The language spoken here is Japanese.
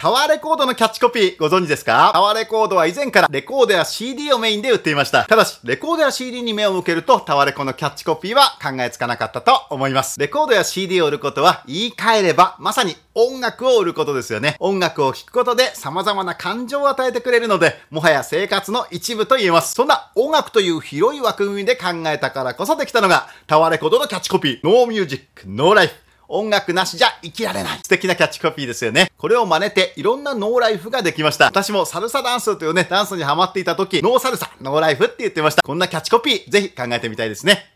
タワーレコードのキャッチコピーご存知ですか？タワーレコードは以前からレコードや CD をメインで売っていました。ただし、レコードや CD に目を向けるとタワーレコのキャッチコピーは考えつかなかったと思います。レコードや CD を売ることは言い換えればまさに音楽を売ることですよね。音楽を聴くことで様々な感情を与えてくれるので、もはや生活の一部と言えます。そんな音楽という広い枠組みで考えたからこそできたのがタワーレコードのキャッチコピー No Music, No Life 音楽なしじゃ生きられない。素敵なキャッチコピーですよね。これを真似ていろんなノーライフができました。私もサルサダンスというね、ダンスにハマっていた時、ノーサルサ、ノーライフって言ってました。こんなキャッチコピー、ぜひ考えてみたいですね。